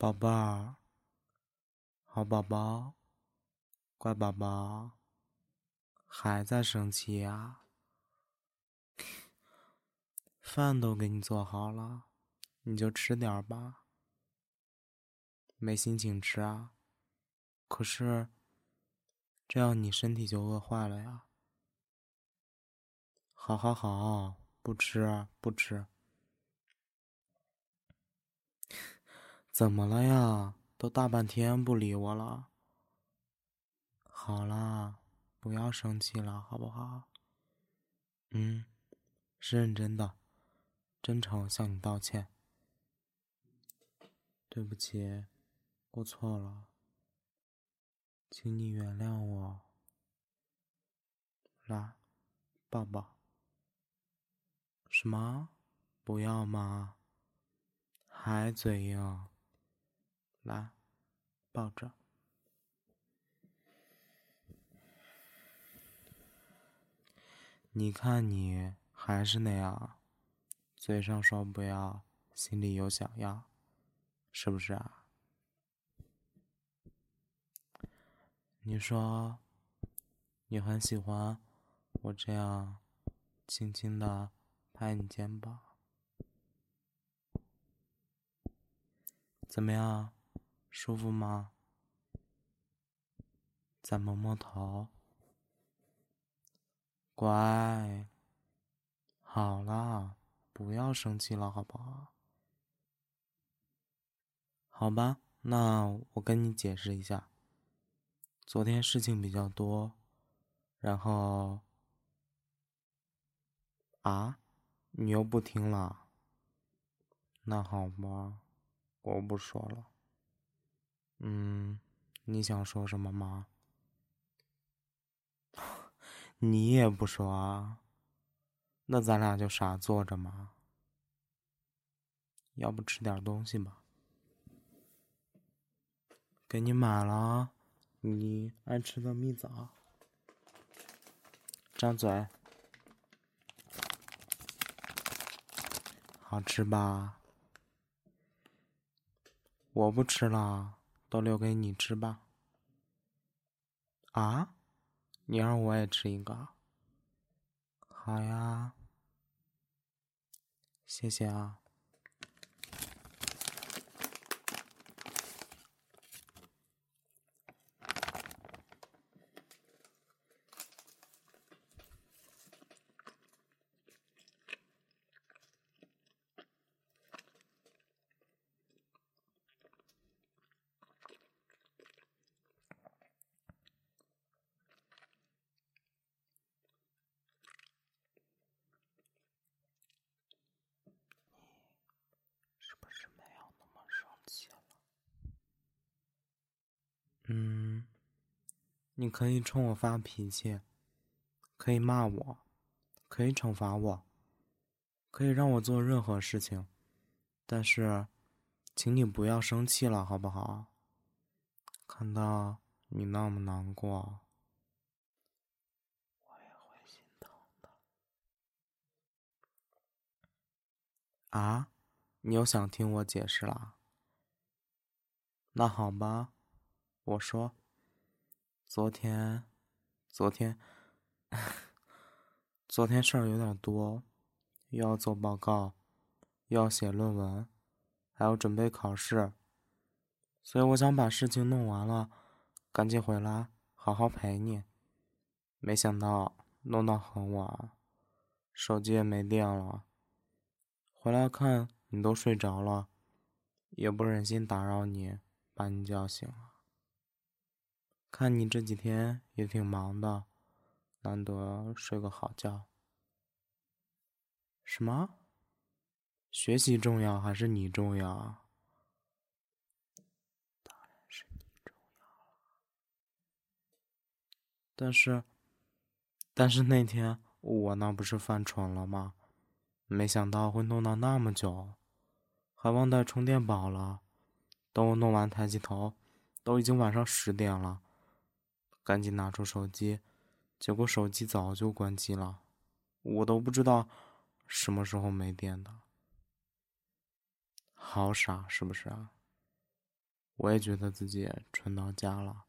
宝贝儿，好宝宝，乖宝宝，还在生气呀？饭都给你做好了，你就吃点吧。没心情吃啊？可是，这样你身体就饿坏了呀。好好好，不吃不吃。怎么了呀？都大半天不理我了。好啦，不要生气了，好不好？嗯，是认真的，真诚向你道歉。对不起，我错了，请你原谅我。来，抱抱。什么？不要吗？还嘴硬？来，抱着。你看你还是那样，嘴上说不要，心里又想要，是不是啊？你说，你很喜欢我这样轻轻的拍你肩膀，怎么样？舒服吗？再摸摸头，乖，好啦，不要生气了，好不好？好吧，那我跟你解释一下。昨天事情比较多，然后啊，你又不听了？那好吧，我不说了。嗯，你想说什么吗？你也不说啊？那咱俩就傻坐着嘛。要不吃点东西吧？给你买了，你爱吃的蜜枣。张嘴，好吃吧？我不吃了。都留给你吃吧。啊，你让我也吃一个。好呀，谢谢啊。嗯，你可以冲我发脾气，可以骂我，可以惩罚我，可以让我做任何事情，但是，请你不要生气了，好不好？看到你那么难过，我也会心疼的。啊，你又想听我解释啦？那好吧。我说：“昨天，昨天，昨天事儿有点多，又要做报告，又要写论文，还要准备考试，所以我想把事情弄完了，赶紧回来好好陪你。没想到弄到很晚，手机也没电了。回来看你都睡着了，也不忍心打扰你，把你叫醒了。”看你这几天也挺忙的，难得睡个好觉。什么？学习重要还是你重要？当然是你重要。但是，但是那天我那不是犯蠢了吗？没想到会弄到那么久，还忘带充电宝了。等我弄完，抬起头，都已经晚上十点了。赶紧拿出手机，结果手机早就关机了，我都不知道什么时候没电的。好傻，是不是啊？我也觉得自己蠢到家了。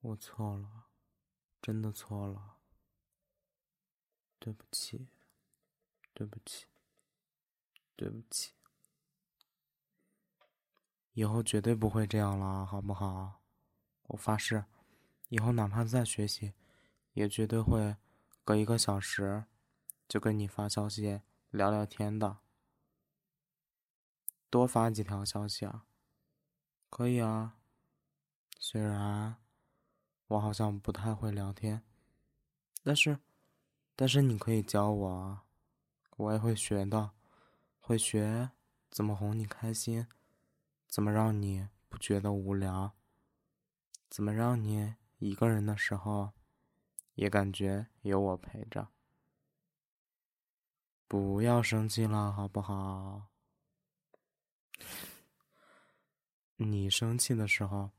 我错了，真的错了，对不起，对不起，对不起，以后绝对不会这样了，好不好？我发誓，以后哪怕再学习，也绝对会隔一个小时就跟你发消息聊聊天的，多发几条消息啊，可以啊，虽然。我好像不太会聊天，但是，但是你可以教我啊，我也会学的，会学怎么哄你开心，怎么让你不觉得无聊，怎么让你一个人的时候也感觉有我陪着。不要生气了，好不好？你生气的时候，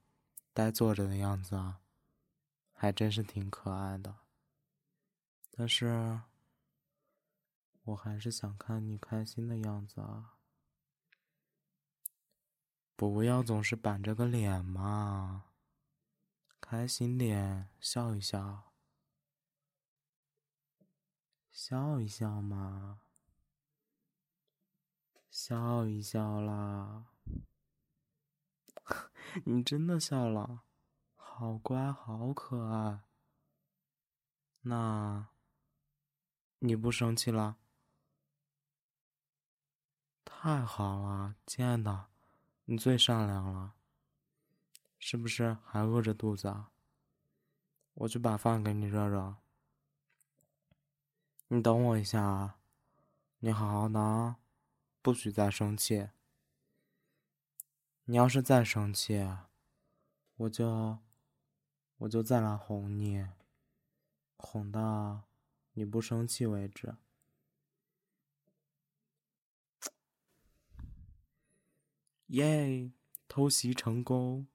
呆坐着的样子啊。还真是挺可爱的，但是，我还是想看你开心的样子啊！不要总是板着个脸嘛，开心点，笑一笑，笑一笑嘛，笑一笑啦！你真的笑了。好乖，好可爱。那，你不生气了？太好了，亲爱的，你最善良了。是不是还饿着肚子啊？我去把饭给你热热。你等我一下啊！你好好的啊，不许再生气。你要是再生气，我就。我就再来哄你，哄到你不生气为止。耶，偷袭成功！